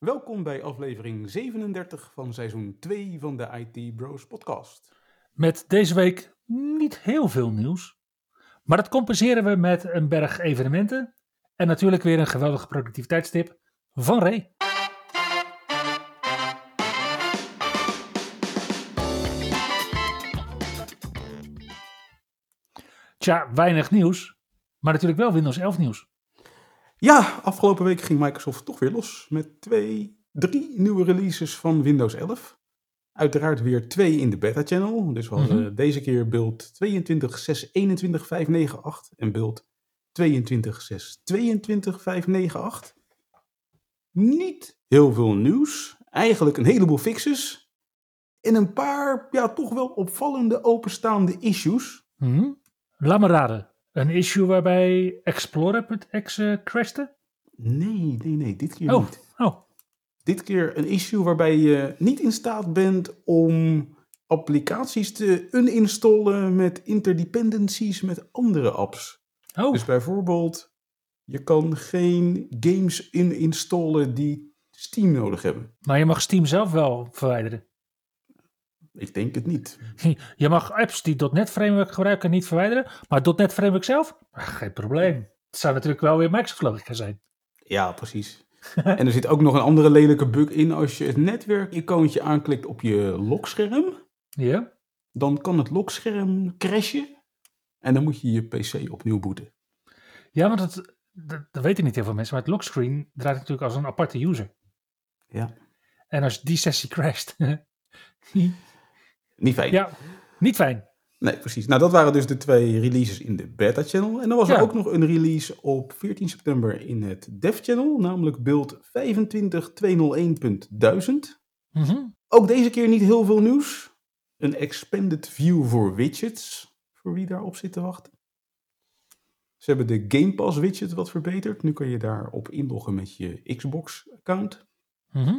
Welkom bij aflevering 37 van seizoen 2 van de IT Bros podcast. Met deze week niet heel veel nieuws. Maar dat compenseren we met een berg evenementen. En natuurlijk weer een geweldige productiviteitstip van Ray. Tja, weinig nieuws. Maar natuurlijk wel Windows 11 nieuws. Ja, afgelopen week ging Microsoft toch weer los met twee, drie nieuwe releases van Windows 11. Uiteraard weer twee in de beta channel. Dus we hadden Mhm. deze keer beeld 22.6.21.598 en beeld 22.6.22.598. Niet heel veel nieuws. Eigenlijk een heleboel fixes. En een paar, ja, toch wel opvallende openstaande issues. Hm? Laat me raden. Een issue waarbij Explorer.exe crashte? Nee, nee, nee, dit keer Oh, niet. oh. dit keer een issue waarbij je niet in staat bent om applicaties te uninstallen met interdependencies met andere apps. Oh, Dus bijvoorbeeld, je kan geen games uninstallen die Steam nodig hebben. maar je mag Steam zelf wel verwijderen. Ik denk het niet. Je mag apps die .NET Framework gebruiken niet verwijderen, maar .NET Framework zelf? Ah, geen probleem. Het zou natuurlijk wel weer Microsoft logica zijn. Ja, precies. en er zit ook nog een andere lelijke bug in. Als je het netwerk-icoontje aanklikt op je lokscherm, Ja? dan kan het lokscherm crashen. En dan moet je je PC opnieuw boeten. Ja, want dat, dat, dat weten niet heel veel mensen, maar het lockscreen draait natuurlijk als een aparte user. Ja. En als die sessie crasht, Niet fijn. ja, niet fijn. Nee, precies. Nou, dat waren dus de twee releases in de beta channel. En dan was er Ja. ook nog een release op 14 september in het dev channel, namelijk build 25.201.1000. Mhm. Ook deze keer niet heel veel nieuws. Een expanded view voor widgets, voor wie daarop zit te wachten. Ze hebben de Game Pass widget wat verbeterd. Nu kan je daarop inloggen met je Xbox account. Mhm.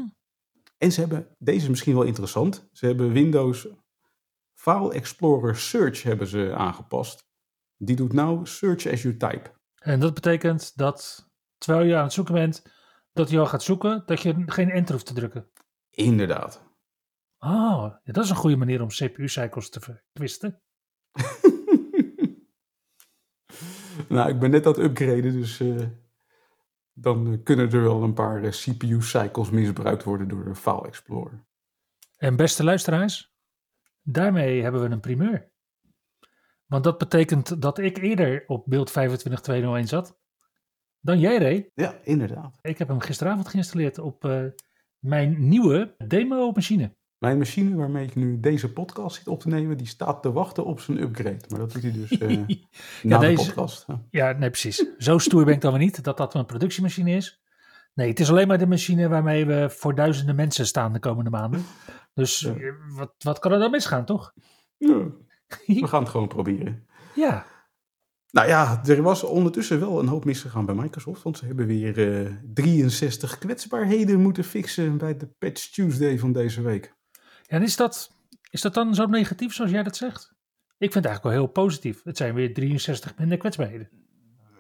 En ze hebben, deze is misschien wel interessant, ze hebben Windows File Explorer Search hebben ze aangepast. Die doet nou Search as you type. En dat betekent dat terwijl je aan het zoeken bent, dat je al gaat zoeken, dat je geen enter hoeft te drukken. Inderdaad. Oh, ja, dat is een goede manier om CPU-cycles te verkwisten. nou, ik ben net aan het upgraden, dus eh, dan eh, kunnen er wel een paar eh, CPU-cycles misbruikt worden door de File Explorer. En beste luisteraars, daarmee hebben we een primeur. Want dat betekent dat ik eerder op beeld 25201 zat dan jij, Ray. Ja, inderdaad. Ik heb hem gisteravond geïnstalleerd op eh, mijn nieuwe demo-machine. Mijn machine waarmee ik nu deze podcast zit op te nemen, die staat te wachten op zijn upgrade. Maar dat doet hij dus eh, na de deze- podcast. Ja. Ja, nee, precies. Zo stoer ben ik dan weer niet dat dat een productiemachine is. Nee, het is alleen maar de machine waarmee we voor duizenden mensen staan de komende maanden. Dus Ja. eh, wat, wat kan er dan misgaan, toch? Ja, we gaan het gewoon proberen. Ja, Nou ja, er was ondertussen wel een hoop misgegaan bij Microsoft. Want ze hebben weer eh, 63 kwetsbaarheden moeten fixen bij de Patch Tuesday van deze week. en is dat, is dat dan zo negatief zoals jij dat zegt? Ik vind het eigenlijk wel heel positief. Het zijn weer 63 minder kwetsbaarheden.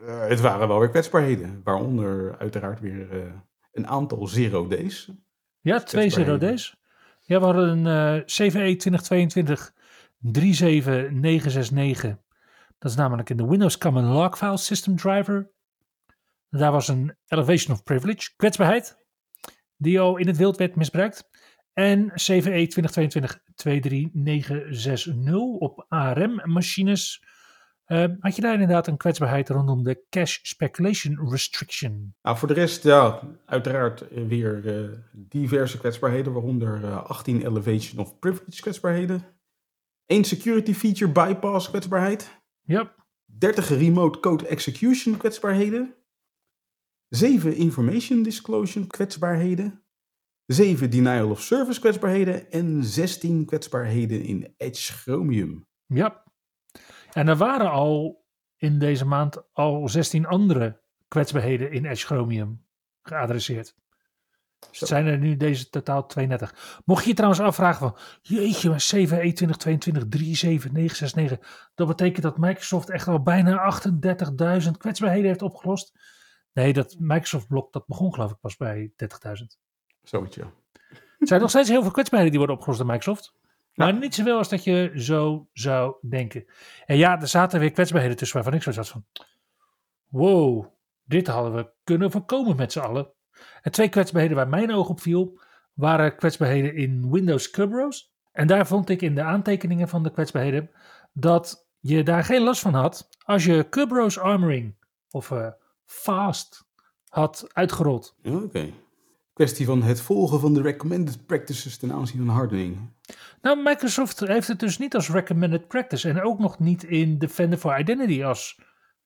Eh, het waren wel weer kwetsbaarheden. Waaronder uiteraard weer eh, een aantal zero days. Ja, twee zero days. Ja, we hadden een CVE 2022 37969. Dat is namelijk in de Windows Common Log File System Driver. Daar was een Elevation of Privilege, kwetsbaarheid, die al in het wild werd misbruikt. En CVE 2022-23960 op ARM-machines. Eh, had je daar inderdaad een kwetsbaarheid rondom de Cache Speculation Restriction. Nou, voor de rest, ja, uiteraard eh, weer eh, diverse kwetsbaarheden. Waaronder eh, 18 Elevation of Privilege kwetsbaarheden. 1 Security Feature Bypass kwetsbaarheid. Ja, 30 remote code execution kwetsbaarheden. 7 information disclosure kwetsbaarheden. 7 denial of service kwetsbaarheden en 16 kwetsbaarheden in Edge Chromium. Ja. En er waren al in deze maand al 16 andere kwetsbaarheden in Edge Chromium geadresseerd. Dus het zijn er nu deze totaal 32. Mocht je je trouwens afvragen van, jeetje, maar 7, 21, 22, 3, 7, 9, 6, 9. Dat betekent dat Microsoft echt al bijna 38.000 kwetsbaarheden heeft opgelost. Nee, dat Microsoft blok, dat begon geloof ik pas bij 30.000. Zoiets, ja. Er zijn nog steeds heel veel kwetsbaarheden die worden opgelost door Microsoft. Maar niet zoveel als dat je zo zou denken. En ja, er zaten weer kwetsbaarheden tussen waarvan ik zo zat van... Wow, dit hadden we kunnen voorkomen met z'n allen. En twee kwetsbaarheden waar mijn oog op viel, waren kwetsbaarheden in Windows Kerberos. En daar vond ik in de aantekeningen van de kwetsbaarheden dat je daar geen last van had als je Kerberos Armoring of uh, Fast had uitgerold. Oké. Kwestie van het volgen van de recommended practices ten aanzien van hardening. Nou, Microsoft heeft het dus niet als recommended practice en ook nog niet in Defender for Identity als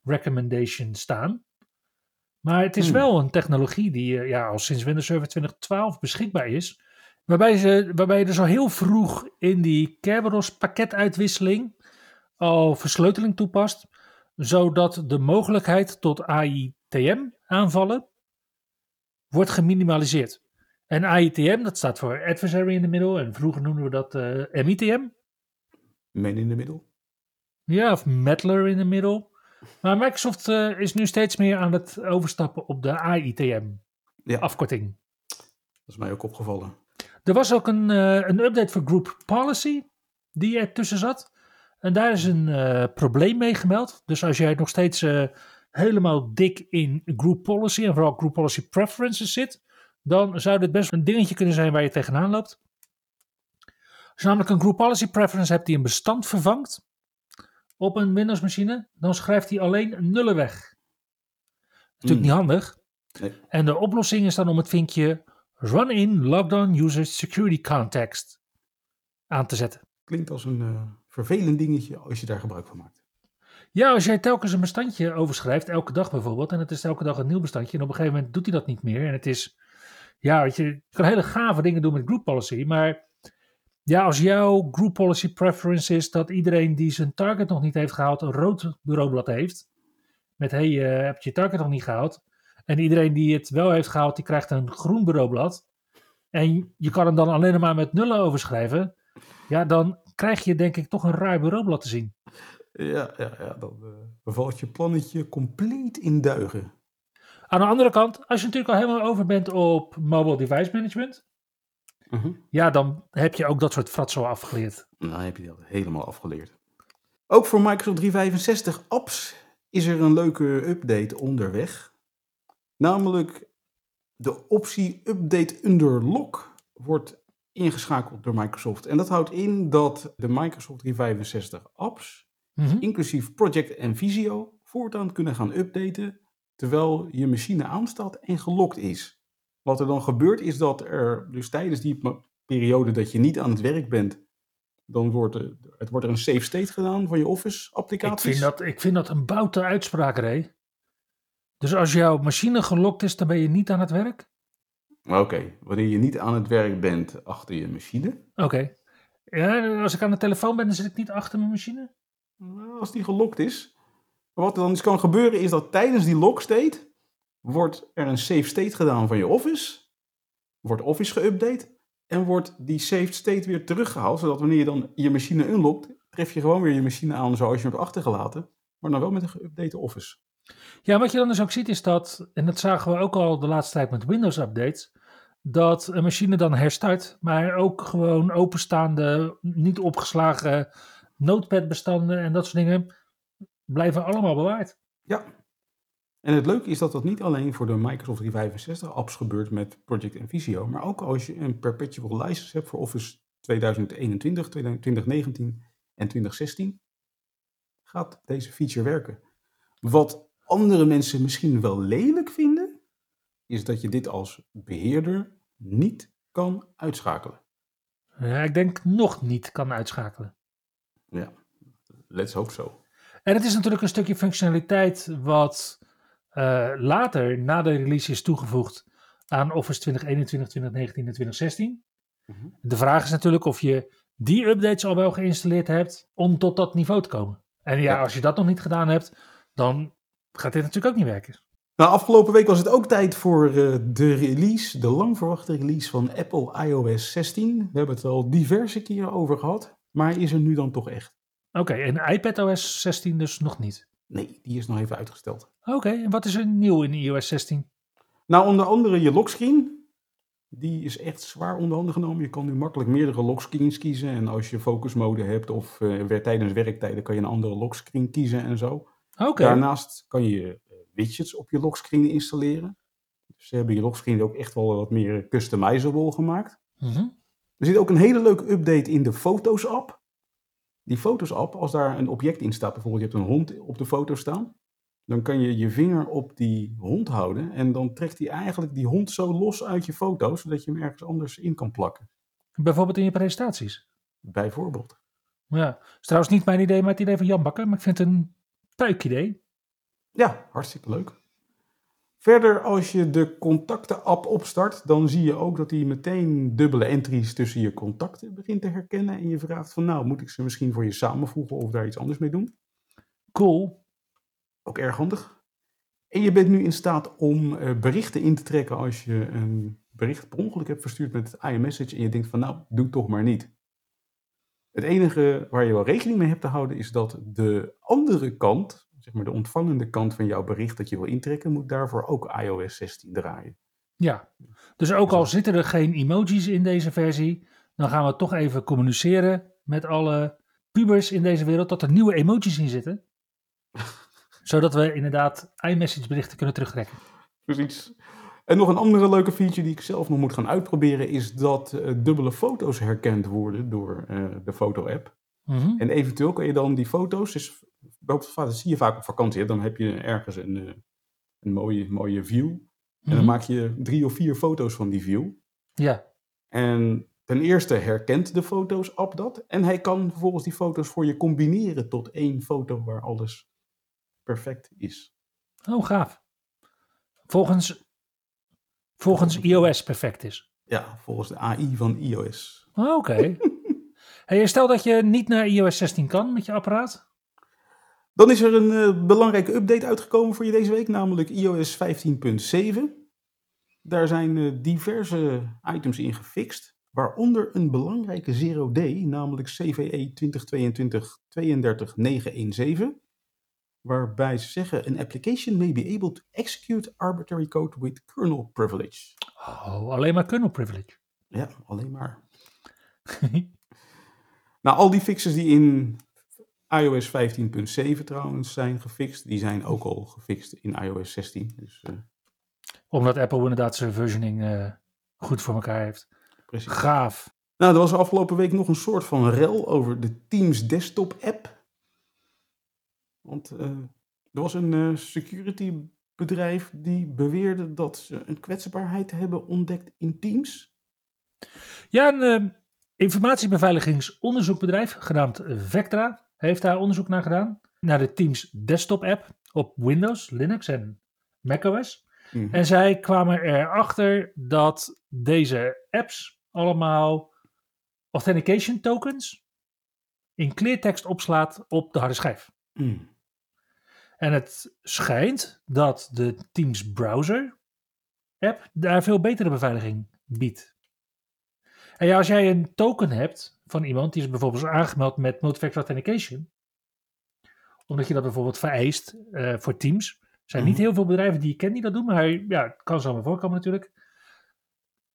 recommendation staan. Maar het is Hmm. wel een technologie die eh, ja, al sinds Windows Server 2012 beschikbaar is. Waarbij, ze, waarbij je dus al heel vroeg in die Kerberos pakketuitwisseling al versleuteling toepast. Zodat de mogelijkheid tot AITM aanvallen wordt geminimaliseerd. En AITM, dat staat voor Adversary in the Middle. En vroeger noemden we dat eh, MITM. Men in de middel. Ja, of Mettler in the Middle. Maar Microsoft eh, is nu steeds meer aan het overstappen op de AITM. Ja. Afkorting. Dat is mij ook opgevallen. Er was ook een, eh, een update voor Group Policy die er tussen zat. En daar is een eh, probleem mee gemeld. Dus als jij nog steeds eh, helemaal dik in Group Policy en vooral Group Policy Preferences zit, dan zou dit best een dingetje kunnen zijn waar je tegenaan loopt. Als je namelijk een Group Policy Preference hebt die een bestand vervangt op een Windows machine, dan schrijft hij alleen nullen weg. Natuurlijk Hmm. niet handig. Nee. En de oplossing is dan om het vinkje Run in Lockdown User Security Context aan te zetten. Klinkt als een eh, vervelend dingetje als je daar gebruik van maakt. Ja, als jij telkens een bestandje overschrijft, elke dag bijvoorbeeld, en het is elke dag een nieuw bestandje, en op een gegeven moment doet hij dat niet meer. En het is, ja, weet je, je kan hele gave dingen doen met group policy, maar ja, als jouw group policy preference is dat iedereen die zijn target nog niet heeft gehaald, een rood bureaublad heeft, met hey, eh, heb je je target nog niet gehaald? En iedereen die het wel heeft gehaald, die krijgt een groen bureaublad. En je kan hem dan alleen maar met nullen overschrijven. Ja, dan krijg je denk ik toch een raar bureaublad te zien. Ja, ja, ja dan eh, bevalt je plannetje compleet in duigen. Aan de andere kant, als je natuurlijk al helemaal over bent op mobile device management, Mhm. ja, dan heb je ook dat soort fratsen afgeleerd. Nou, dan heb je dat helemaal afgeleerd. Ook voor Microsoft 365 apps is er een leuke update onderweg. Namelijk de optie Update Under Lock wordt ingeschakeld door Microsoft. En dat houdt in dat de Microsoft 365 apps, Mhm. inclusief Project en Visio, voortaan kunnen gaan updaten terwijl je machine aanstaat en gelokt is. Wat er dan gebeurt is dat er dus tijdens die periode dat je niet aan het werk bent, dan wordt er, het wordt er een save state gedaan van je Office Ik, applicaties. vind dat, ik vind dat een boute uitspraak, Ray. Dus als jouw machine gelokt is, dan ben je niet aan het werk? Oké, wanneer je niet aan het werk bent achter je machine, Oké. Ja, als ik aan de telefoon ben, dan zit ik niet achter mijn machine? Nou, als die gelokt is, wat er dan eens kan gebeuren is dat tijdens die lock state wordt er een save state gedaan van je Office, wordt Office geüpdate en wordt die saved state weer teruggehaald, zodat wanneer je dan je machine unlockt, tref je gewoon weer je machine aan zoals je hem hebt achtergelaten, maar dan wel met een geüpdate Office. Ja, wat je dan dus ook ziet is dat, en dat zagen we ook al de laatste tijd met Windows updates, dat een machine dan herstart, maar ook gewoon openstaande, niet opgeslagen notepad bestanden en dat soort dingen blijven allemaal bewaard. Ja. En het leuke is dat dat niet alleen voor de Microsoft 365 apps gebeurt met Project en Visio, maar ook als je een perpetual license hebt voor Office 2021, 2019 en 2016, gaat deze feature werken. Wat andere mensen misschien wel lelijk vinden, is dat je dit als beheerder niet kan uitschakelen. Ja, ik denk nog niet kan uitschakelen. Ja, let's hope so. En het is natuurlijk een stukje functionaliteit wat eh, later, na de release, is toegevoegd aan Office 2021, 2019 en 2016. Mhm. De vraag is natuurlijk of je die updates al wel geïnstalleerd hebt om tot dat niveau te komen. En ja, Ja. als je dat nog niet gedaan hebt, dan gaat dit natuurlijk ook niet werken. Nou, afgelopen week was het ook tijd voor eh, de release, de lang verwachte release van Apple iOS 16. We hebben het al diverse keren over gehad, maar hij is er nu dan toch echt? Oké, en iPadOS 16 dus nog niet. Nee, die is nog even uitgesteld. Oké, en wat is er nieuw in iOS 16? Nou, onder andere je lockscreen. Die is echt zwaar onder handen genomen. Je kan nu makkelijk meerdere lockscreens kiezen. En als je focusmode hebt of weer tijdens werktijden kan je een andere lockscreen kiezen en zo. Oké, Daarnaast kan je eh, widgets op je lockscreen installeren. Dus ze hebben je lockscreen ook echt wel wat meer customizable gemaakt. Mhm. Er zit ook een hele leuke update in de Foto's app. Die Foto's app, als daar een object in staat, bijvoorbeeld je hebt een hond op de foto staan, dan kan je je vinger op die hond houden en dan trekt hij eigenlijk die hond zo los uit je foto, zodat je hem ergens anders in kan plakken. bijvoorbeeld in je presentaties. Bijvoorbeeld. Ja, is trouwens niet mijn idee, maar het idee van Jan Bakker, maar ik vind het een puik idee. Ja, hartstikke leuk. Verder, als je de contacten-app opstart, dan zie je ook dat hij meteen dubbele entries tussen je contacten begint te herkennen. En je vraagt van, nou, moet ik ze misschien voor je samenvoegen of daar iets anders mee doen? Cool. Ook erg handig. En je bent nu in staat om eh, berichten in te trekken als je een bericht per ongeluk hebt verstuurd met iMessage en je denkt van nou, doe toch maar niet. Het enige waar je wel rekening mee hebt te houden is dat de andere kant, zeg maar de ontvangende kant van jouw bericht dat je wil intrekken, moet daarvoor ook iOS 16 draaien. Ja, dus ook al zitten er geen emojis in deze versie, dan gaan we toch even communiceren met alle pubers in deze wereld dat er nieuwe emojis in zitten. Zodat we inderdaad iMessage berichten kunnen terugtrekken. Precies. En nog een andere leuke feature die ik zelf nog moet gaan uitproberen is dat eh, dubbele foto's herkend worden door eh, de foto-app. Mhm. En eventueel kan je dan die foto's, dus, dat zie je vaak op vakantie, dan heb je ergens een, eh, een mooie, mooie view. En dan Mhm. maak je drie of vier foto's van die view. Ja, En ten eerste herkent de foto's-app dat. En hij kan vervolgens die foto's voor je combineren tot één foto waar alles perfect is. oh gaaf. Volgens, volgens iOS perfect is. Ja, volgens de AI van iOS. Oh, Oké. hey, stel dat je niet naar iOS 16 kan met je apparaat. Dan is er een eh, belangrijke update uitgekomen voor je deze week, namelijk iOS 15.7. Daar zijn eh, diverse items in gefixt, waaronder een belangrijke 0D, namelijk E CVE 2022-32917, waarbij ze zeggen: An application may be able to execute arbitrary code with kernel privilege. Oh, alleen maar kernel privilege. Ja, alleen maar. Nou, al die fixes die in iOS 15.7 trouwens zijn gefixt, die zijn ook al gefixt in iOS 16. Dus eh, Omdat Apple inderdaad zijn versioning eh, goed voor elkaar heeft. precies. Gaaf. Nou, er was afgelopen week nog een soort van rel over de Teams desktop app. Want eh, er was een security bedrijf die beweerde dat ze een kwetsbaarheid hebben ontdekt in Teams. Ja, een informatiebeveiligingsonderzoekbedrijf genaamd Vectra heeft daar onderzoek naar gedaan. Naar de Teams desktop app op Windows, Linux en macOS. Mhm. En zij kwamen erachter dat deze apps allemaal authentication tokens in cleartext opslaat op de harde schijf. Mm. En het schijnt dat de Teams browser app daar veel betere beveiliging biedt. En ja, als jij een token hebt van iemand die is bijvoorbeeld aangemeld met multifactor authentication, omdat je dat bijvoorbeeld vereist eh, voor Teams. Er zijn niet Mhm. heel veel bedrijven die ik ken die dat doen, maar ja, het kan zomaar voorkomen natuurlijk.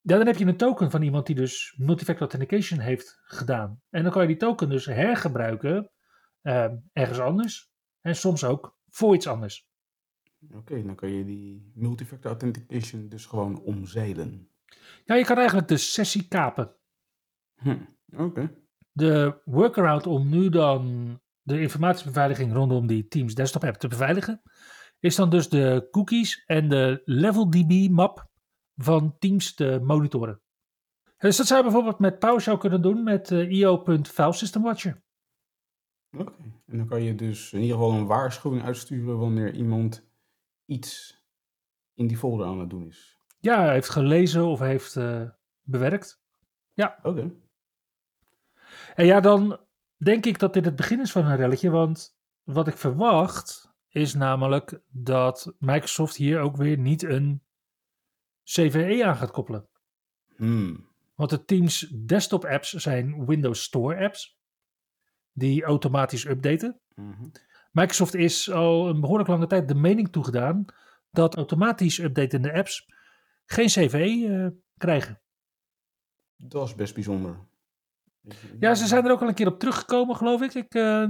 Ja, dan heb je een token van iemand die dus multifactor authentication heeft gedaan. En dan kan je die token dus hergebruiken eh, ergens anders. En soms ook voor iets anders. Oké, dan kan je die multifactor authentication dus gewoon omzeilen. Ja, je kan eigenlijk de sessie kapen. Hm, Oké. De workaround om nu dan de informatiebeveiliging rondom die Teams desktop app te beveiligen, is dan dus de cookies en de level map van Teams te monitoren. Dus dat zou je bijvoorbeeld met PowerShell kunnen doen met eh, io.filesystemwatcher. Oké. En dan kan je dus in ieder geval een waarschuwing uitsturen wanneer iemand iets in die folder aan het doen is. Ja, hij heeft gelezen of heeft uh, bewerkt. Ja. Oké. En ja, dan denk ik dat dit het begin is van een relletje. Want wat ik verwacht is namelijk dat Microsoft hier ook weer niet een CVE aan gaat koppelen. Hmm. Want de Teams desktop apps zijn Windows Store apps. Die automatisch updaten. Mhm. Microsoft is al een behoorlijk lange tijd de mening toegedaan dat automatisch updatende apps geen CVE uh, krijgen. Dat is best bijzonder. Ja, ze zijn er ook al een keer op teruggekomen, geloof ik. Ik, uh,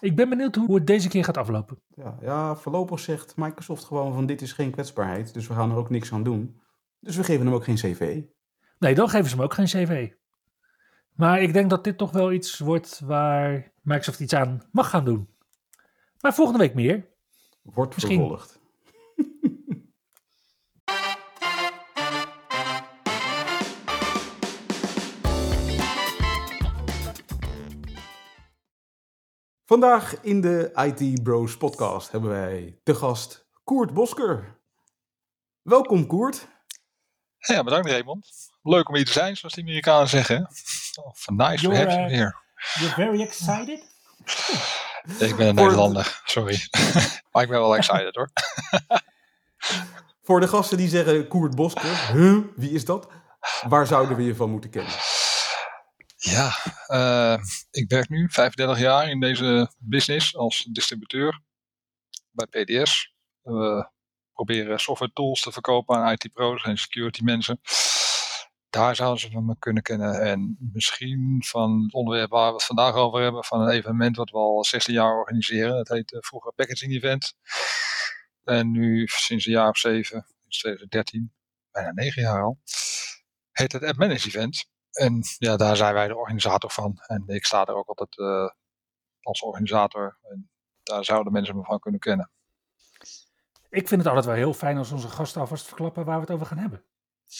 ik ben benieuwd hoe het deze keer gaat aflopen. Ja, ja, voorlopig zegt Microsoft gewoon van dit is geen kwetsbaarheid, dus we gaan er ook niks aan doen. Dus we geven hem ook geen CV. Nee, dan geven ze hem ook geen CV. Maar ik denk dat dit toch wel iets wordt waar Microsoft iets aan mag gaan doen. Maar volgende week meer. Wordt Misschien. vervolgd. Vandaag in de IT Bros podcast hebben wij te gast Koert Bosker. Welkom Koert. Ja, bedankt Raymond. Leuk om hier te zijn, zoals de Amerikanen zeggen. Oh, nice to have you here. You're very excited? ik ben een Nederlander, sorry. maar ik ben wel excited hoor. Voor de gasten die zeggen Koert Bosker, huh, wie is dat? Waar zouden we je van moeten kennen? Ja, uh, ik werk nu 35 jaar in deze business als distributeur bij PDS. We proberen software tools te verkopen aan IT-pro's en security mensen. Daar zouden ze van me kunnen kennen. En misschien van het onderwerp waar we het vandaag over hebben, van een evenement wat we al 16 jaar organiseren. Dat heet uh, vroeger Packaging Event. En nu sinds een jaar of zeven, sinds 2013, bijna negen jaar al, heet het App Manage Event. En ja, daar zijn wij de organisator van. En ik sta er ook altijd uh, als organisator. En daar zouden mensen me van kunnen kennen. Ik vind het altijd wel heel fijn als onze gasten alvast verklappen waar we het over gaan hebben.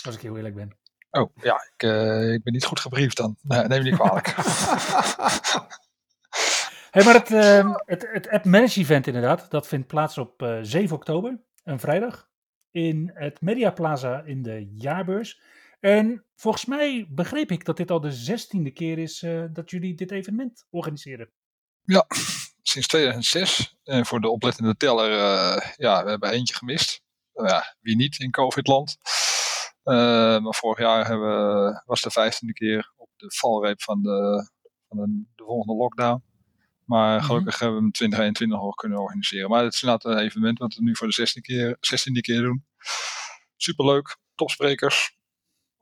Als ik heel eerlijk ben. Oh, ja, ik, uh, ik ben niet goed gebriefd dan. Nee, neem me niet kwalijk. hey, maar het, uh, het, het App Manage Event inderdaad, dat vindt plaats op uh, 7 oktober, een vrijdag. In het Media Plaza in de jaarbeurs. En volgens mij begreep ik dat dit al de zestiende keer is uh, dat jullie dit evenement organiseren. Ja, sinds 2006. En voor de oplettende teller, uh, ja, we hebben eentje gemist. Uh, ja, wie niet in COVID-land. maar vorig jaar hebben, was de vijftiende keer op de valreep van de, van de, de volgende lockdown. Maar mhm. gelukkig hebben we hem 2021 nog kunnen organiseren. Maar het is inderdaad een evenement wat we nu voor de 16e keer, 16e keer doen. Superleuk, topsprekers,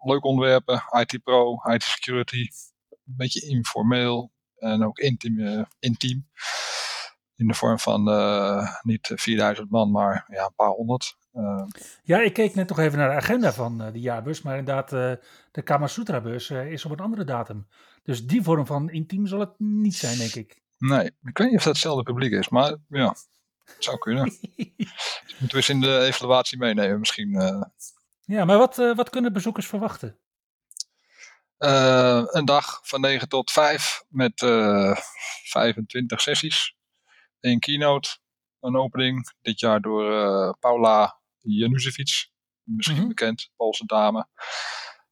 leuke onderwerpen, IT Pro, IT Security, een beetje informeel en ook intiem. Uh, intiem. In de vorm van uh, niet 4000 man, maar ja, een paar honderd. Uh, ja, ik keek net toch even naar de agenda van de jaarbus, maar inderdaad, de Kamasutra bus is op een andere datum. Dus die vorm van intiem zal het niet zijn, denk ik. Nee, ik weet niet of dat hetzelfde publiek is, maar ja, het zou kunnen. moeten we eens in de evaluatie meenemen misschien. Ja, maar wat, uh, wat kunnen bezoekers verwachten? Uh, een dag van 9 tot 5 met uh, eh, 25 sessies. Een keynote, een opening. Dit jaar door Paula Januzevic, misschien mm -hmm. bekend, Poolse dame.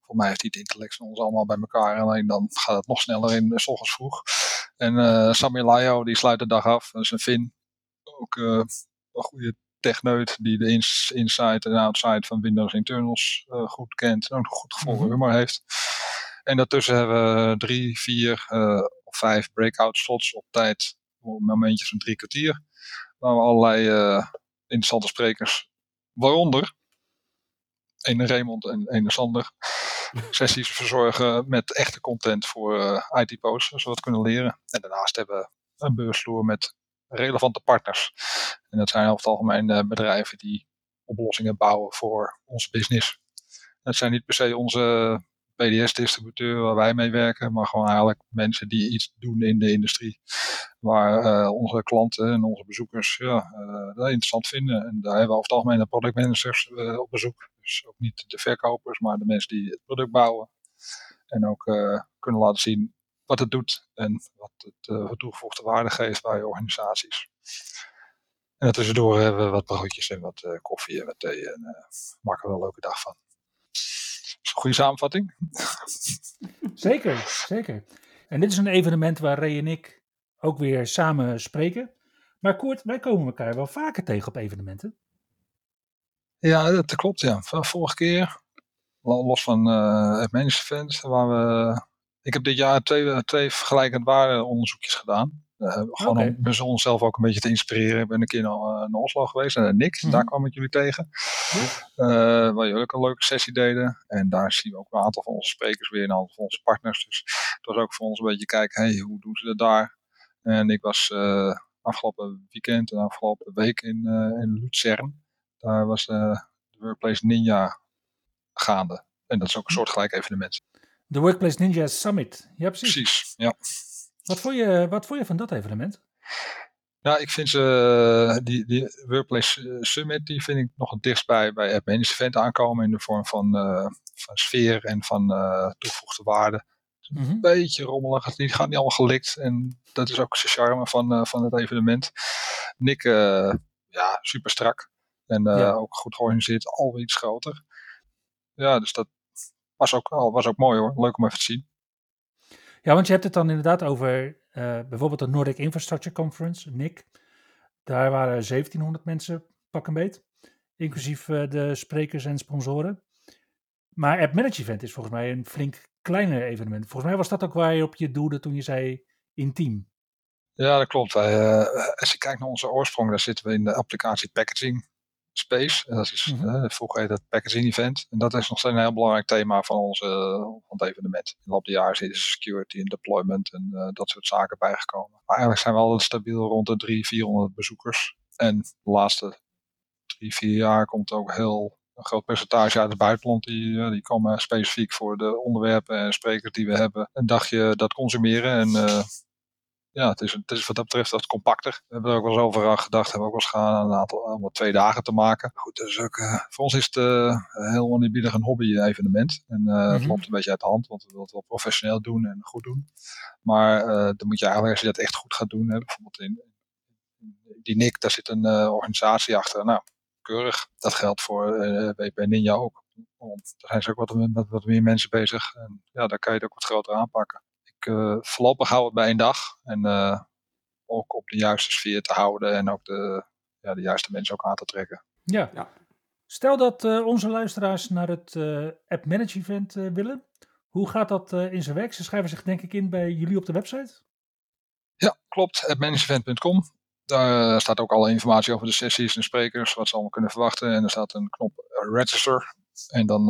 Voor mij heeft hij het intellect van ons allemaal bij elkaar. Alleen dan gaat het nog sneller in, s ochtends vroeg. En uh, Samuel Layo, die sluit de dag af. Dat is een Fin. Ook een goede techneut die de ins inside en outside van Windows internals uh, goed kent en ook een goed gevoel mm -hmm. humor heeft. En daartussen hebben we drie, vier uh, of vijf breakout slots op tijd, momentjes van drie kwartier, waar we allerlei uh, interessante sprekers, waaronder een Raymond en een Sander, sessies verzorgen met echte content voor IT-posts, zodat we kunnen leren. En daarnaast hebben we een beursvloer met relevante partners. En dat zijn over het algemeen uh, bedrijven die oplossingen bouwen voor onze business. Dat zijn niet per se onze PDS-distributeur waar wij mee werken, maar gewoon eigenlijk mensen die iets doen in de industrie. Waar uh, onze klanten en onze bezoekers ja, dat interessant vinden. En daar hebben we over het algemeen de product managers uh, op bezoek. Dus ook niet de verkopers, maar de mensen die het product bouwen. En ook kunnen laten zien wat het doet en wat het uh, toegevoegde waarde geeft bij organisaties. En tussendoor hebben we wat broodjes en wat uh, koffie en wat thee en uh, maken we wel een leuke dag van. is een goede samenvatting. Zeker, zeker. En dit is een evenement waar Ray en ik ook weer samen spreken. Maar Koert, wij komen elkaar wel vaker tegen op evenementen. Ja, dat klopt. Ja. Vorige keer, los van uh, het management, waar we. Ik heb dit jaar twee, twee vergelijkend onderzoekjes gedaan. Uh, gewoon okay. om dus onszelf ook een beetje te inspireren. Ik ben een keer naar, uh, naar Oslo geweest, en Nick, daar kwam ik jullie tegen. Uh, waar jullie ook een leuke sessie deden. En daar zien we ook een aantal van onze sprekers weer, een aantal van onze partners. Dus het was ook voor ons een beetje kijken, hey, hoe doen ze dat daar? En ik was afgelopen weekend en afgelopen week in, in Luzern. Daar was de Workplace Ninja gaande. En dat is ook een soort gelijk evenement. De Workplace Ninja Summit, ja precies. Precies, ja. Wat vond je, wat vond je van dat evenement? Ja, ik vind ze, die, die Workplace Summit, die vind ik nog het dichtst bij, bij het management aankomen in de vorm van, uh, van sfeer en van uh, toegevoegde waarde. Mm -hmm. Een beetje rommelig, het gaat niet allemaal gelikt en dat is ook de charme van, uh, van het evenement. Nick, ja, super strak en ja. ook goed georganiseerd, alweer iets groter. Ja, dus dat was ook, was ook mooi hoor, leuk om even te zien. Ja, want je hebt het dan inderdaad over uh, bijvoorbeeld de Nordic Infrastructure Conference, NIC. Daar waren 1700 mensen, pak een beet. Inclusief uh, de sprekers en sponsoren. Maar App Manage Event is volgens mij een flink kleiner evenement. Volgens mij was dat ook waar je op je doelde toen je zei intiem. Ja, dat klopt. Wij, uh, als je kijkt naar onze oorsprong, daar zitten we in de applicatie packaging space. En dat is, mm -hmm. uh, vroeger heet dat packaging event. En dat is nog steeds een heel belangrijk thema van, onze, van het evenement. In de loop der jaren is security en deployment en uh, dat soort zaken bijgekomen. Maar eigenlijk zijn we altijd stabiel rond de 300, 400 bezoekers. En de laatste drie, vier jaar komt ook heel een groot percentage uit het buitenland. Die, die komen specifiek voor de onderwerpen en sprekers die we hebben. Een dagje dat consumeren en ja, het is, het is wat dat betreft wat compacter. We hebben er ook wel eens over gedacht. Hebben ook wel eens gaan aan een aantal om twee dagen te maken. Goed, dus ook, uh, voor ons is het uh, heel oneerbiedig een hobby-evenement. En uh, mm-hmm. het loopt een beetje uit de hand, want we willen het wel professioneel doen en goed doen. Maar dan moet je eigenlijk, als je dat echt goed gaat doen, hè, bijvoorbeeld in, in die NIC, daar zit een organisatie achter. Nou, keurig. Dat geldt voor WP Ninja ook. Want daar zijn ze ook wat, met wat meer mensen bezig. En ja, daar kan je het ook wat groter aanpakken voorlopig houden bij één dag. En uh, ook op de juiste sfeer te houden en ook de, ja, de juiste mensen ook aan te trekken. Ja. ja. Stel dat uh, onze luisteraars naar het App Manage Event willen. Hoe gaat dat in zijn werk? Ze schrijven zich denk ik in bij jullie op de website. Ja, klopt. appmanageevent.com. Daar staat ook alle informatie over de sessies en sprekers, wat ze allemaal kunnen verwachten. En er staat een knop register. En dan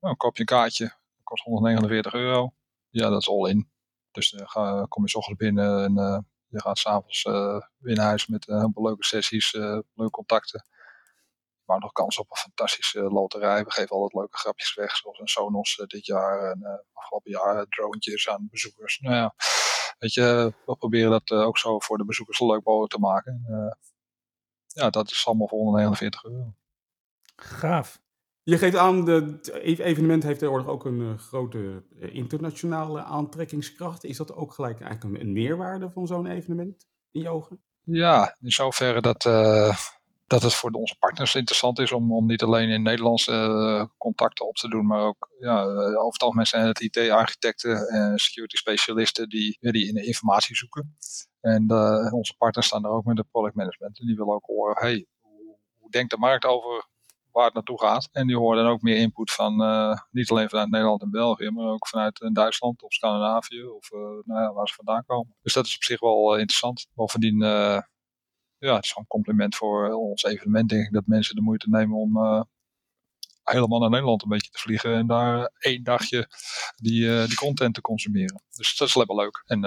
nou, koop je een kaartje. Dat kost 149 euro. Ja, dat is all in. Dus uh, ga, kom je s ochtends binnen en uh, je gaat s'avonds uh, weer naar huis met een heleboel leuke sessies, leuke contacten. Maar nog kans op een fantastische loterij. We geven altijd leuke grapjes weg, zoals een Sonos dit jaar en afgelopen jaar droontjes aan bezoekers. Nou ja, weet je, we proberen dat ook zo voor de bezoekers leuk mogelijk te maken. ja, dat is allemaal voor 149 euro. Gaaf. Je geeft aan, het evenement heeft tegenwoordig ook een uh, grote uh, internationale aantrekkingskracht. Is dat ook gelijk eigenlijk een, meerwaarde van zo'n evenement in je ogen? Ja, in zoverre dat, uh, dat het voor onze partners interessant is om, om niet alleen in Nederlandse contacten op te doen, maar ook ja, over het algemeen zijn het IT-architecten en security specialisten die, die in de informatie zoeken. En onze partners staan er ook met de product management en die willen ook horen, hey, hoe denkt de markt over waar het naartoe gaat. En die horen dan ook meer input van, uh, niet alleen vanuit Nederland en België, maar ook vanuit uh, Duitsland of Scandinavië of uh, nou ja, waar ze vandaan komen. Dus dat is op zich wel interessant. Bovendien, ja, het is gewoon een compliment voor ons evenement, denk ik, dat mensen de moeite nemen om helemaal naar Nederland een beetje te vliegen en daar één dagje die, die content te consumeren. Dus dat is wel leuk. En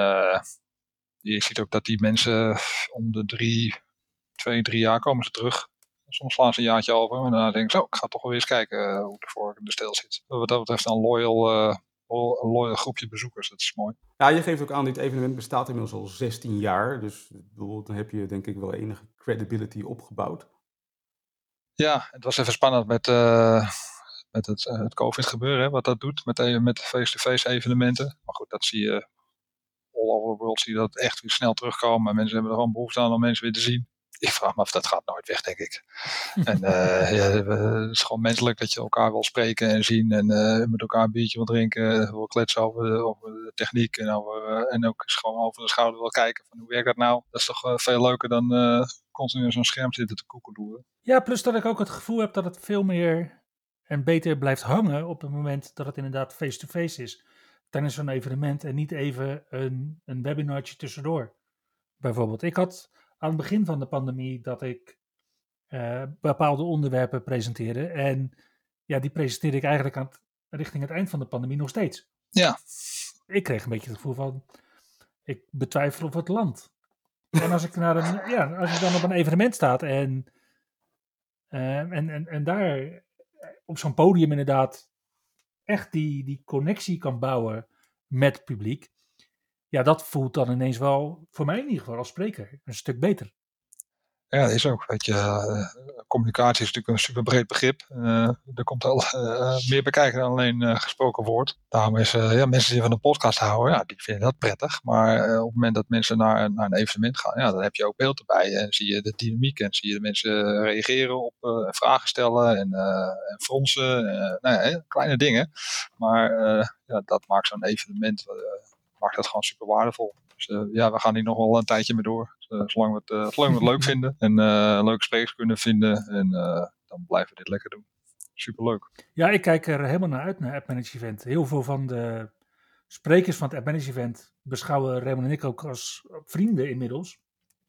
je ziet ook dat die mensen om de drie, twee, drie jaar komen ze terug soms slaan ze een jaartje over. En dan denk ik, zo, ik ga toch wel eens kijken uh, hoe het voor in de stijl zit. Wat dat betreft een loyal, uh, een loyal groepje bezoekers. Dat is mooi. Ja, je geeft ook aan, dit evenement bestaat inmiddels al 16 jaar. Dus bedoel, dan heb je denk ik wel enige credibility opgebouwd. Ja, het was even spannend met, uh, met het, het COVID gebeuren. Wat dat doet met, met face-to-face evenementen. Maar goed, dat zie je all over the world. Zie je dat echt weer snel terugkomen. Mensen hebben er gewoon behoefte aan om mensen weer te zien. Ik vraag me af, dat gaat nooit weg, denk ik. en uh, ja, het is gewoon menselijk dat je elkaar wil spreken en zien en uh, met elkaar een biertje wil drinken, wil kletsen over de, over de techniek en, over, uh, en ook eens gewoon over de schouder wil kijken van hoe werkt dat nou. Dat is toch veel leuker dan continu zo'n scherm zitten te koekeloeren. Ja, plus dat ik ook het gevoel heb dat het veel meer en beter blijft hangen op het moment dat het inderdaad face-to-face is tijdens zo'n evenement en niet even een, een webinartje tussendoor. Bijvoorbeeld, ik had aan het begin van de pandemie dat ik uh, bepaalde onderwerpen presenteerde. En ja, die presenteerde ik eigenlijk aan het, richting het eind van de pandemie nog steeds. Ja. Ik kreeg een beetje het gevoel van, ik betwijfel of het land. En als ik, naar een, ja, als ik dan op een evenement staat en, uh, en, en, en daar op zo'n podium inderdaad echt die, die connectie kan bouwen met het publiek ja, dat voelt dan ineens wel, voor mij in ieder geval als spreker, een stuk beter. Ja, dat is ook. Weet je, uh, communicatie is natuurlijk een super breed begrip. Uh, er komt al uh, meer bekijken dan alleen gesproken woord. Daarom is ja, mensen die van een podcast houden, ja, die vinden dat prettig. Maar op het moment dat mensen naar, naar een evenement gaan, ja, dan heb je ook beeld erbij. En zie je de dynamiek en zie je de mensen reageren op vragen stellen en, en fronsen. nou ja, kleine dingen. Maar ja, dat maakt zo'n evenement maakt dat gewoon super waardevol. Dus uh, ja, we gaan hier nog wel een tijdje mee door. Dus, uh, zolang, we het, uh, zolang we het leuk vinden en leuke sprekers kunnen vinden. En dan blijven we dit lekker doen. Superleuk. Ja, ik kijk er helemaal naar uit naar App Manage Event. Heel veel van de sprekers van het App Manage Event beschouwen Raymond en ik ook als vrienden inmiddels.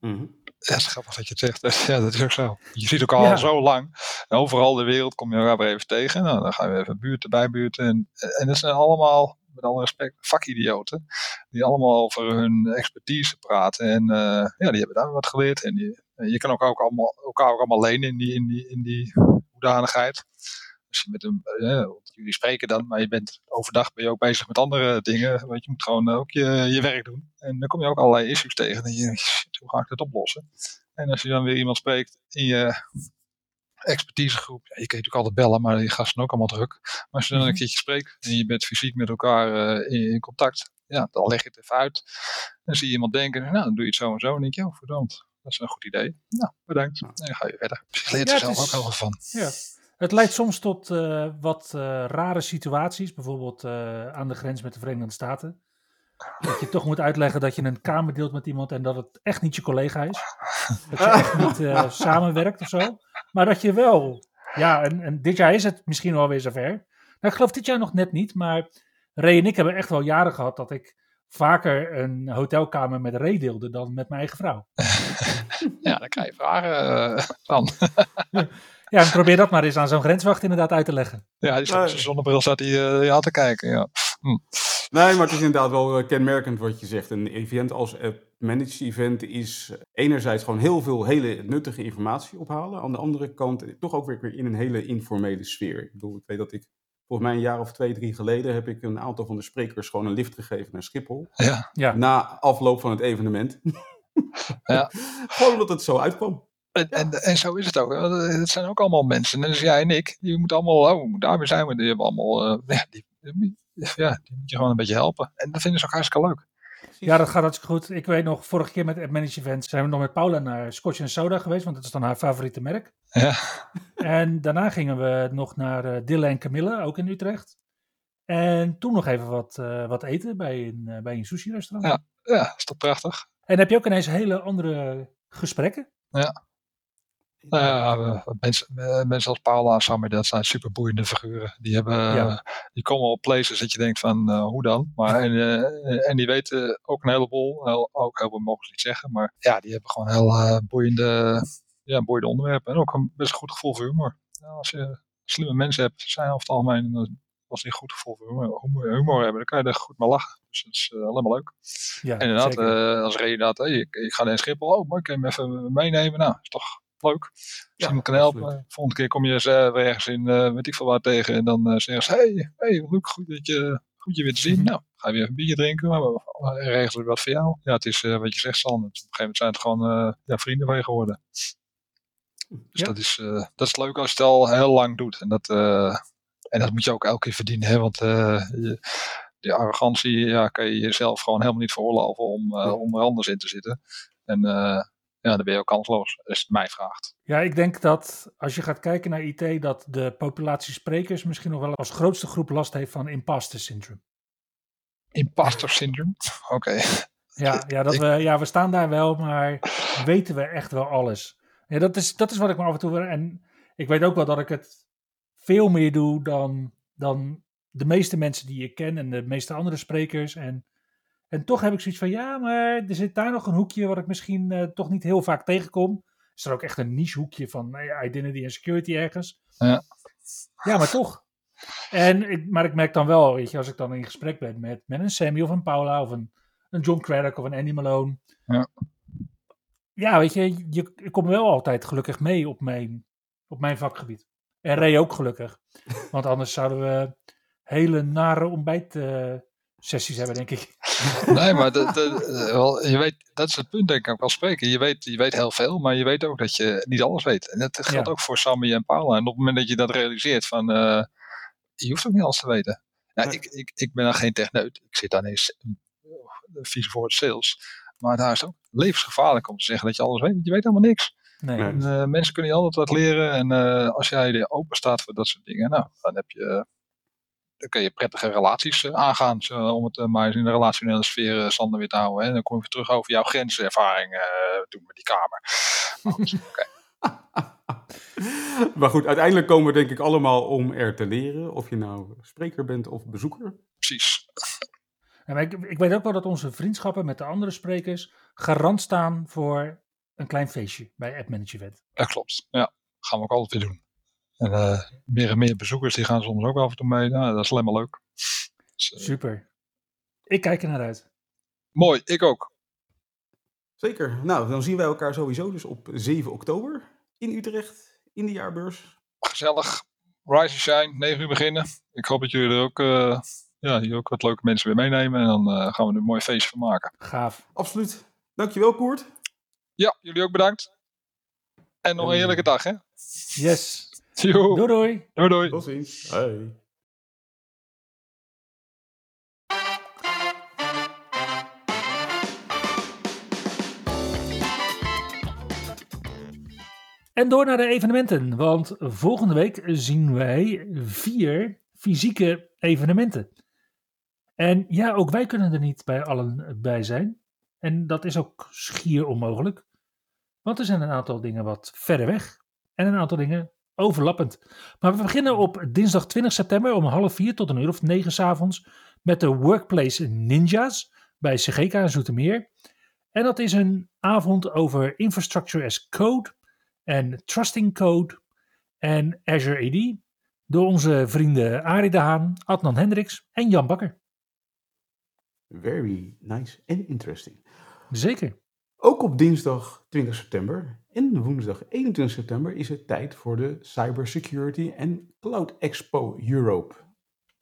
Mm -hmm. Ja, het is grappig dat je het zegt. Ja, dat is ook zo. Je ziet elkaar ja. al zo lang. En overal de wereld kom je elkaar weer even tegen. Nou, dan gaan we even buurten, bijbuurten. En, en dat zijn allemaal met alle respect, vakidioten. Die allemaal over hun expertise praten. En uh, ja, die hebben daar wat geleerd. En die, je kan ook, ook allemaal, elkaar ook allemaal lenen in die, in die, in die hoedanigheid. Als je met een, uh, jullie spreken dan, maar je bent overdag ben je ook bezig met andere dingen. Want je moet gewoon ook je, je werk doen. En dan kom je ook allerlei issues tegen. En je, hoe ga ik dit oplossen? En als je dan weer iemand spreekt in je expertisegroep. Ja, je kan natuurlijk altijd bellen, maar die gasten ook allemaal druk. Maar als je dan een mhm. keertje spreekt en je bent fysiek met elkaar uh, in, in, contact, ja, dan leg je het even uit. Dan zie je iemand denken, nou, dan doe je het zo en zo. En dan denk je, oh, verdomd, dat is een goed idee. Nou, bedankt. En dan ga je verder. Dus je leert ja, er zelf is, ook heel veel van. Ja. Het leidt soms tot uh, wat uh, rare situaties, bijvoorbeeld aan de grens met de Verenigde Staten. Dat je toch moet uitleggen dat je een kamer deelt met iemand en dat het echt niet je collega is. Dat je echt niet uh, samenwerkt of zo. Maar dat je wel, ja, en, en dit jaar is het misschien wel weer zover. Nou, ik geloof dit jaar nog net niet, maar Ray en ik hebben echt wel jaren gehad dat ik vaker een hotelkamer met Ray deelde dan met mijn eigen vrouw. ja, dan krijg je vragen uh, van. ja, en probeer dat maar eens aan zo'n grenswacht inderdaad uit te leggen. Ja, die nee. zonnebril zat hij uh, aan te kijken, ja. Hm. Nee, maar het is inderdaad wel eh, kenmerkend wat je zegt. Een event als managed event is enerzijds gewoon heel veel hele nuttige informatie ophalen. Aan de andere kant toch ook weer in een hele informele sfeer. Ik bedoel, ik weet dat ik volgens mij een jaar of twee, drie geleden heb ik een aantal van de sprekers gewoon een lift gegeven naar Schiphol. Ja. ja. Na afloop van het evenement. Ja. gewoon omdat het zo uitkwam. En, en, en, zo is het ook. Het zijn ook allemaal mensen. Net als jij en ik. Die moeten allemaal, oh, daarmee zijn we. Die hebben allemaal, uh, ja, die, ja, die moet je gewoon een beetje helpen. En dat vinden ze ook hartstikke leuk. Ja, dat gaat hartstikke goed. Ik weet nog, vorige keer met het Manage Event zijn we nog met Paula naar Scotch Soda geweest, want dat is dan haar favoriete merk. Ja. En daarna gingen we nog naar uh, Dille en Camille, ook in Utrecht. En toen nog even wat, uh, wat eten bij een, uh, bij een sushi-restaurant. Ja, ja, is toch prachtig. En heb je ook ineens hele andere gesprekken? Ja. Nou ja, mensen, mensen als Paula Sammy, dat zijn super boeiende figuren. Die, hebben, die komen op places dat je denkt van, uh, hoe dan? Maar, en, uh, en die weten ook een heleboel. Heel, ook heel veel mogen ze niet zeggen. Maar ja, die hebben gewoon heel uh, boeiende, ja, boeiende onderwerpen. En ook een best goed gevoel voor humor. Ja, als je slimme mensen hebt, zijn over het algemeen als die een goed gevoel voor humor, humor, hebben, dan kan je er goed mee lachen. Dus dat is uh, alleen maar leuk. Ja, en inderdaad, uh, als reden dat, hey, ik, ik, ga naar Schiphol, oh, maar ik kan hem even meenemen. Nou, is toch leuk. Als ja, iemand kan helpen. Volgende keer kom je eens uh, ergens in, uh, weet ik veel waar tegen. En dan uh, zeggen ze, hey, hey, Luc, goed dat je, goed je weer te zien. Nou, ga je weer een biertje drinken. Maar regelen we wat voor jou. Ja, het is wat je zegt, Sander. Op een gegeven moment zijn het gewoon ja, vrienden van je geworden. Dus ja. dat, is, dat is leuk als je het al heel lang doet. En dat, en dat moet je ook elke keer verdienen. Hè? Want je, die arrogantie ja, kan je jezelf gewoon helemaal niet veroorloven om, om er anders in te zitten. En ja, dan ben je ook kansloos, als het mij vraagt. Ja, ik denk dat als je gaat kijken naar IT, dat de populatie sprekers misschien nog wel als grootste groep last heeft van imposter syndrome. Imposter syndrome? Oké. Ja, ja, dat we, ja, we staan daar wel, maar weten we echt wel alles? Ja, dat is, dat is wat ik me af en toe... En ik weet ook wel dat ik het veel meer doe dan, dan de meeste mensen die ik ken en de meeste andere sprekers. En, en toch heb ik zoiets van, ja, maar er zit daar nog een hoekje wat ik misschien uh, toch niet heel vaak tegenkom. Is er ook echt een niche hoekje van uh, identity en security ergens? Ja. Ja, maar toch. En ik, maar ik merk dan wel, weet je, als ik dan in gesprek ben met, met een Sammy of een Paula of een, een John Craddock of een Andy Malone. Ja. Ja, weet je, je, ik kom wel altijd gelukkig mee op mijn, op mijn vakgebied. En Ray ook gelukkig. Want anders zouden we hele nare ontbijtsessies hebben, denk ik. Nee, maar dat, dat, wel, je weet, dat is het punt, denk ik wel spreken. Je weet, je weet heel veel, maar je weet ook dat je niet alles weet. En dat geldt Ja. ook voor Sammy en Paula. En op het moment dat je dat realiseert, van, eh, je hoeft ook niet alles te weten. Nee. ik, ik, ik ben dan geen techneut. Ik zit daar eens vies voor het sales. Maar daar is het ook levensgevaarlijk om te zeggen dat je alles weet. Je weet helemaal niks. Nee. En, eh, mensen kunnen je altijd wat leren. En eh, als jij er open staat voor dat soort dingen, nou, dan heb je. Dan kun je prettige relaties eh, aangaan. Zo, om het eh, maar eens in de relationele sfeer uh, Sander weer te houden. Hè. Dan kom je weer terug over jouw grenservaring eh toen met die kamer. maar goed, uiteindelijk komen we denk ik allemaal om er te leren. Of je nou spreker bent of bezoeker. Precies. Ja, maar ik, ik weet ook wel dat onze vriendschappen met de andere sprekers garant staan voor een klein feestje bij App Manager Event. Dat klopt. Ja, gaan we ook altijd weer doen. En eh, meer en meer bezoekers die gaan soms ook wel af en toe mee. Nou, dat is alleen maar leuk. Dus, eh, Super. Ik kijk er naar uit. mooi, ik ook. Zeker. Nou, dan zien wij elkaar sowieso dus op 7 oktober in Utrecht, in de jaarbeurs. Gezellig. Rise and Shine, 9 uur beginnen. Ik hoop dat jullie er ook, eh, ja, hier ook wat leuke mensen weer meenemen. En dan eh, gaan we er een mooi feestje van maken. Gaaf. Absoluut. Dankjewel, Koert. Ja, jullie ook bedankt. En nog een heerlijke dag, hè? Yes. Doei doei. Doei doei. Tot ziens. Hoi. En door naar de evenementen, want volgende week zien wij vier fysieke evenementen. En ja, ook wij kunnen er niet bij allen bij zijn. En dat is ook schier onmogelijk. Want er zijn een aantal dingen wat verder weg en een aantal dingen overlappend. Maar we beginnen op dinsdag 20 september om half vier tot een uur of negen s'avonds met de Workplace Ninjas bij CGK in Zoetermeer. En dat is een avond over Infrastructure as Code en Trusting Code en Azure AD door onze vrienden Arie de Haan, Adnan Hendricks en Jan Bakker. Very nice and interesting. Zeker. Ook op dinsdag 20 september en woensdag 21 september is het tijd voor de Cybersecurity en Cloud Expo Europe.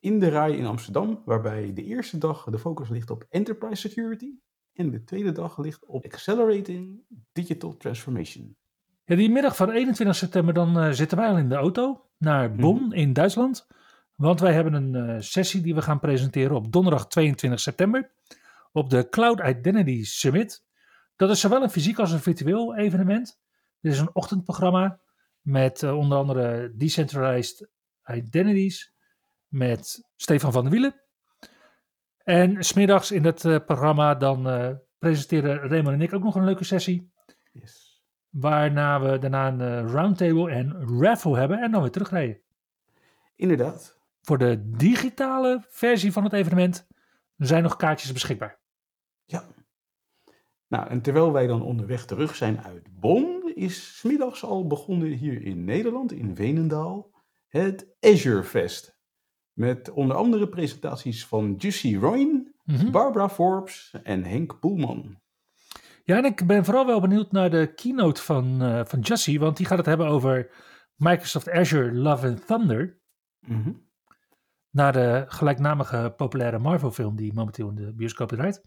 In de RAI in Amsterdam, waarbij de eerste dag de focus ligt op Enterprise Security en de tweede dag ligt op Accelerating Digital Transformation. Ja, die middag van 21 september dan eh, zitten wij al in de auto naar Bonn in Duitsland. Want wij hebben een eh, sessie die we gaan presenteren op donderdag 22 september op de Cloud Identity Summit. Dat is zowel een fysiek als een virtueel evenement. Dit is een ochtendprogramma met eh, onder andere Decentralized Identities met Stefan van der Wielen. En smiddags in het eh, programma dan eh, presenteren Raymond en ik ook nog een leuke sessie. Yes. Waarna we daarna een roundtable en raffle hebben en dan weer terugrijden. Inderdaad. Voor de digitale versie van het evenement zijn nog kaartjes beschikbaar. Ja. Nou, en terwijl wij dan onderweg terug zijn uit Bonn, is 's middags al begonnen hier in Nederland, in Venendaal, het Azure Fest. Met onder andere presentaties van Jussie Royn, Mhm. Barbara Forbes en Henk Poelman. Ja, en ik ben vooral wel benieuwd naar de keynote van, eh van Jussie, want die gaat het hebben over Microsoft Azure Love and Thunder. Mhm. Naar de gelijknamige populaire Marvel-film die momenteel in de bioscoop draait.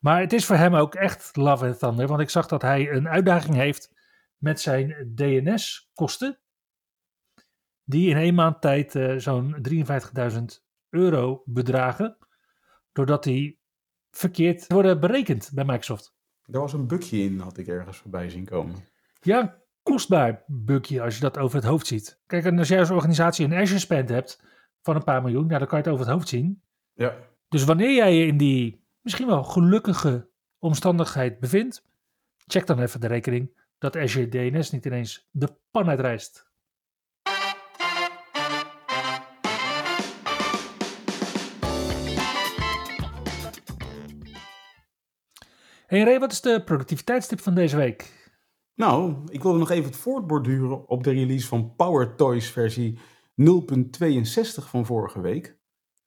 Maar het is voor hem ook echt Love and Thunder, want ik zag dat hij een uitdaging heeft met zijn DNS-kosten. Die in één maand tijd eh, zo'n 53.000 euro bedragen. Doordat die verkeerd worden berekend bij Microsoft. Er was een bukje in, had ik ergens voorbij zien komen. Ja, kostbaar bugje als je dat over het hoofd ziet. Kijk, en als jij als organisatie een Azure spend hebt van een paar miljoen, ja, dan kan je het over het hoofd zien. Ja. Dus wanneer jij je in die misschien wel gelukkige omstandigheid bevindt, check dan even de rekening dat Azure DNS niet ineens de pan uitreist. Hey Ray, wat is de productiviteitstip van deze week? Nou, ik wilde nog even het voortborduren op de release van Power Toys versie 0.62 van vorige week.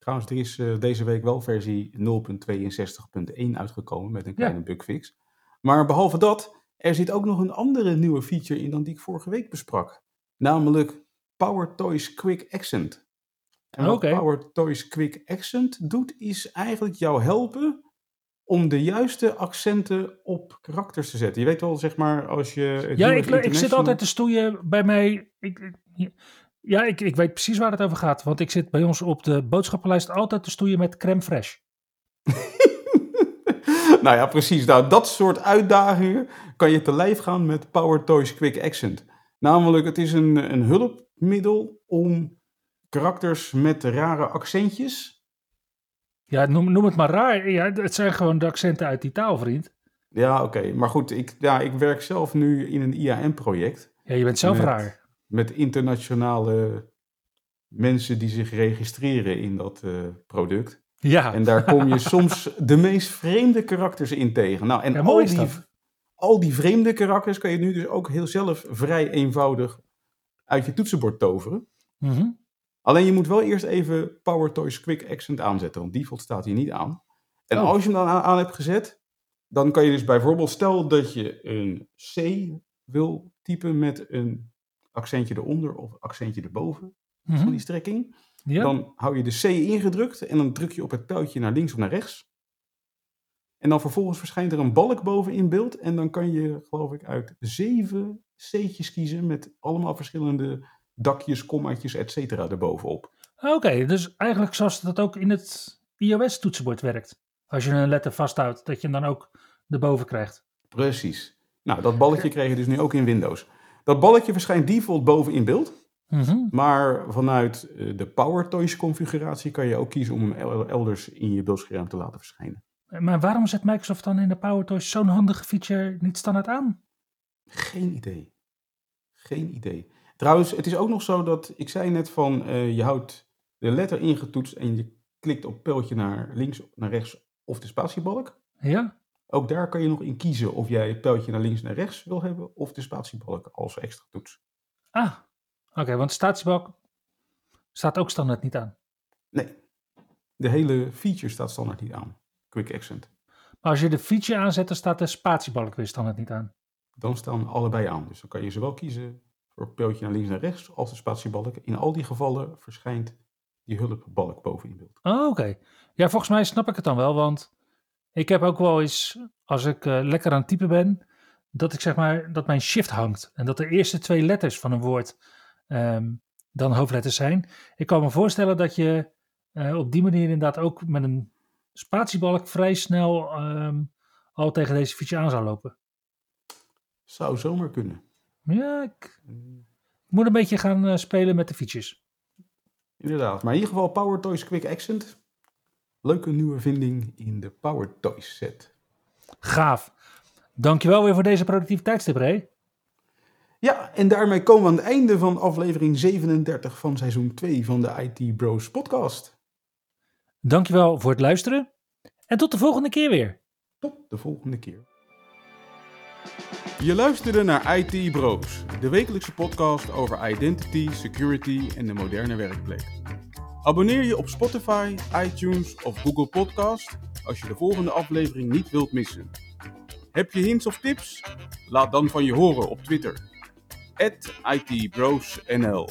Trouwens, er is eh, deze week wel versie 0.62.1 uitgekomen met een kleine bugfix. Maar behalve dat, er zit ook nog een andere nieuwe feature in dan die ik vorige week besprak. Namelijk Power Toys Quick Accent. En wat. Power Toys Quick Accent doet, is eigenlijk jou helpen om de juiste accenten op karakters te zetten. Je weet wel, zeg maar, als je... Ja, ik, ik zit altijd te stoeien bij mij. Ik, ik- ja, ik, ik weet precies waar het over gaat. Want ik zit bij ons op de boodschappenlijst altijd te stoeien met crème fraîche. nou ja, precies. Nou, dat soort uitdagingen kan je te lijf gaan met Power Toys Quick Accent. Namelijk, het is een, een hulpmiddel om karakters met rare accentjes. Ja, noem, noem het maar raar. Ja, het zijn gewoon de accenten uit die taal, vriend. Ja, oké. Maar goed, ik, ja, ik werk zelf nu in een IAM-project. Ja, je bent zelf Met- raar. Met internationale mensen die zich registreren in dat eh, product. Ja, En daar kom je soms de meest vreemde karakters in tegen. Nou, en Ja, al, die, al die vreemde karakters kan je nu dus ook heel zelf vrij eenvoudig uit je toetsenbord toveren. Mhm. Alleen je moet wel eerst even Power Toys Quick Accent aanzetten, want default staat hier niet aan. En Oh. als je hem dan aan, aan hebt gezet, dan kan je dus bijvoorbeeld, stel dat je een C wil typen met een accentje eronder of accentje erboven van Mhm. die strekking. ja. Dan hou je de C ingedrukt en dan druk je op het touwtje naar links of naar rechts. En dan vervolgens verschijnt er een balk boven in beeld. En dan kan je, geloof ik, uit zeven C'tjes kiezen met allemaal verschillende dakjes, kommaatjes, et cetera erbovenop. Oké, dus eigenlijk zoals dat ook in het iOS-toetsenbord werkt. Als je een letter vasthoudt, dat je hem dan ook erboven krijgt. Precies. Nou, dat balletje kreeg je dus nu ook in Windows. Dat balletje verschijnt default boven in beeld. Mhm. Maar vanuit eh, de PowerToys configuratie kan je ook kiezen om hem el- elders in je beeldscherm te laten verschijnen. Maar waarom zet Microsoft dan in de PowerToys zo'n handige feature niet standaard aan? Geen idee. Geen idee. Trouwens, het is ook nog zo dat, ik zei net van, eh, je houdt de letter ingetoetst en je klikt op pijltje naar links, naar rechts of de spatiebalk. Ja? Ook daar kan je nog in kiezen of jij het pijltje naar links en naar rechts wil hebben of de spatiebalk als extra toets. Ah, oké, want statiebalk staat ook standaard niet aan. Nee, de hele feature staat standaard niet aan. Quick Accent. Maar als je de feature aanzet, dan staat de spatiebalk weer standaard niet aan. Dan staan allebei aan. Dus dan kan je zowel kiezen voor het pijltje naar links en naar rechts als de spatiebalk. In al die gevallen verschijnt die hulpbalk boven in beeld. Oh, oké. Ja, volgens mij snap ik het dan wel, want ik heb ook wel eens, als ik eh, lekker aan het typen ben, dat ik zeg maar, dat mijn shift hangt. En dat de eerste twee letters van een woord ehm, dan hoofdletters zijn. Ik kan me voorstellen dat je eh, op die manier inderdaad ook met een spatiebalk vrij snel ehm, al tegen deze feature aan zou lopen. Zou zomaar kunnen. Ja, ik, ik moet een beetje gaan eh, spelen met de features. Inderdaad. Maar in ieder geval Power Toys Quick Accent. Leuke nieuwe vinding in de Power Toys set. Gaaf. Dankjewel weer voor deze productiviteitstip, Ray. Ja, en daarmee komen we aan het einde van aflevering 37 van seizoen 2 van de IT Bros podcast. Dankjewel voor het luisteren. En tot de volgende keer weer. Tot de volgende keer. Je luisterde naar IT Bros, de wekelijkse podcast over identity, security en de moderne werkplek. Abonneer je op Spotify, iTunes of Google Podcast als je de volgende aflevering niet wilt missen. Heb je hints of tips? Laat dan van je horen op Twitter. @itbrosnl.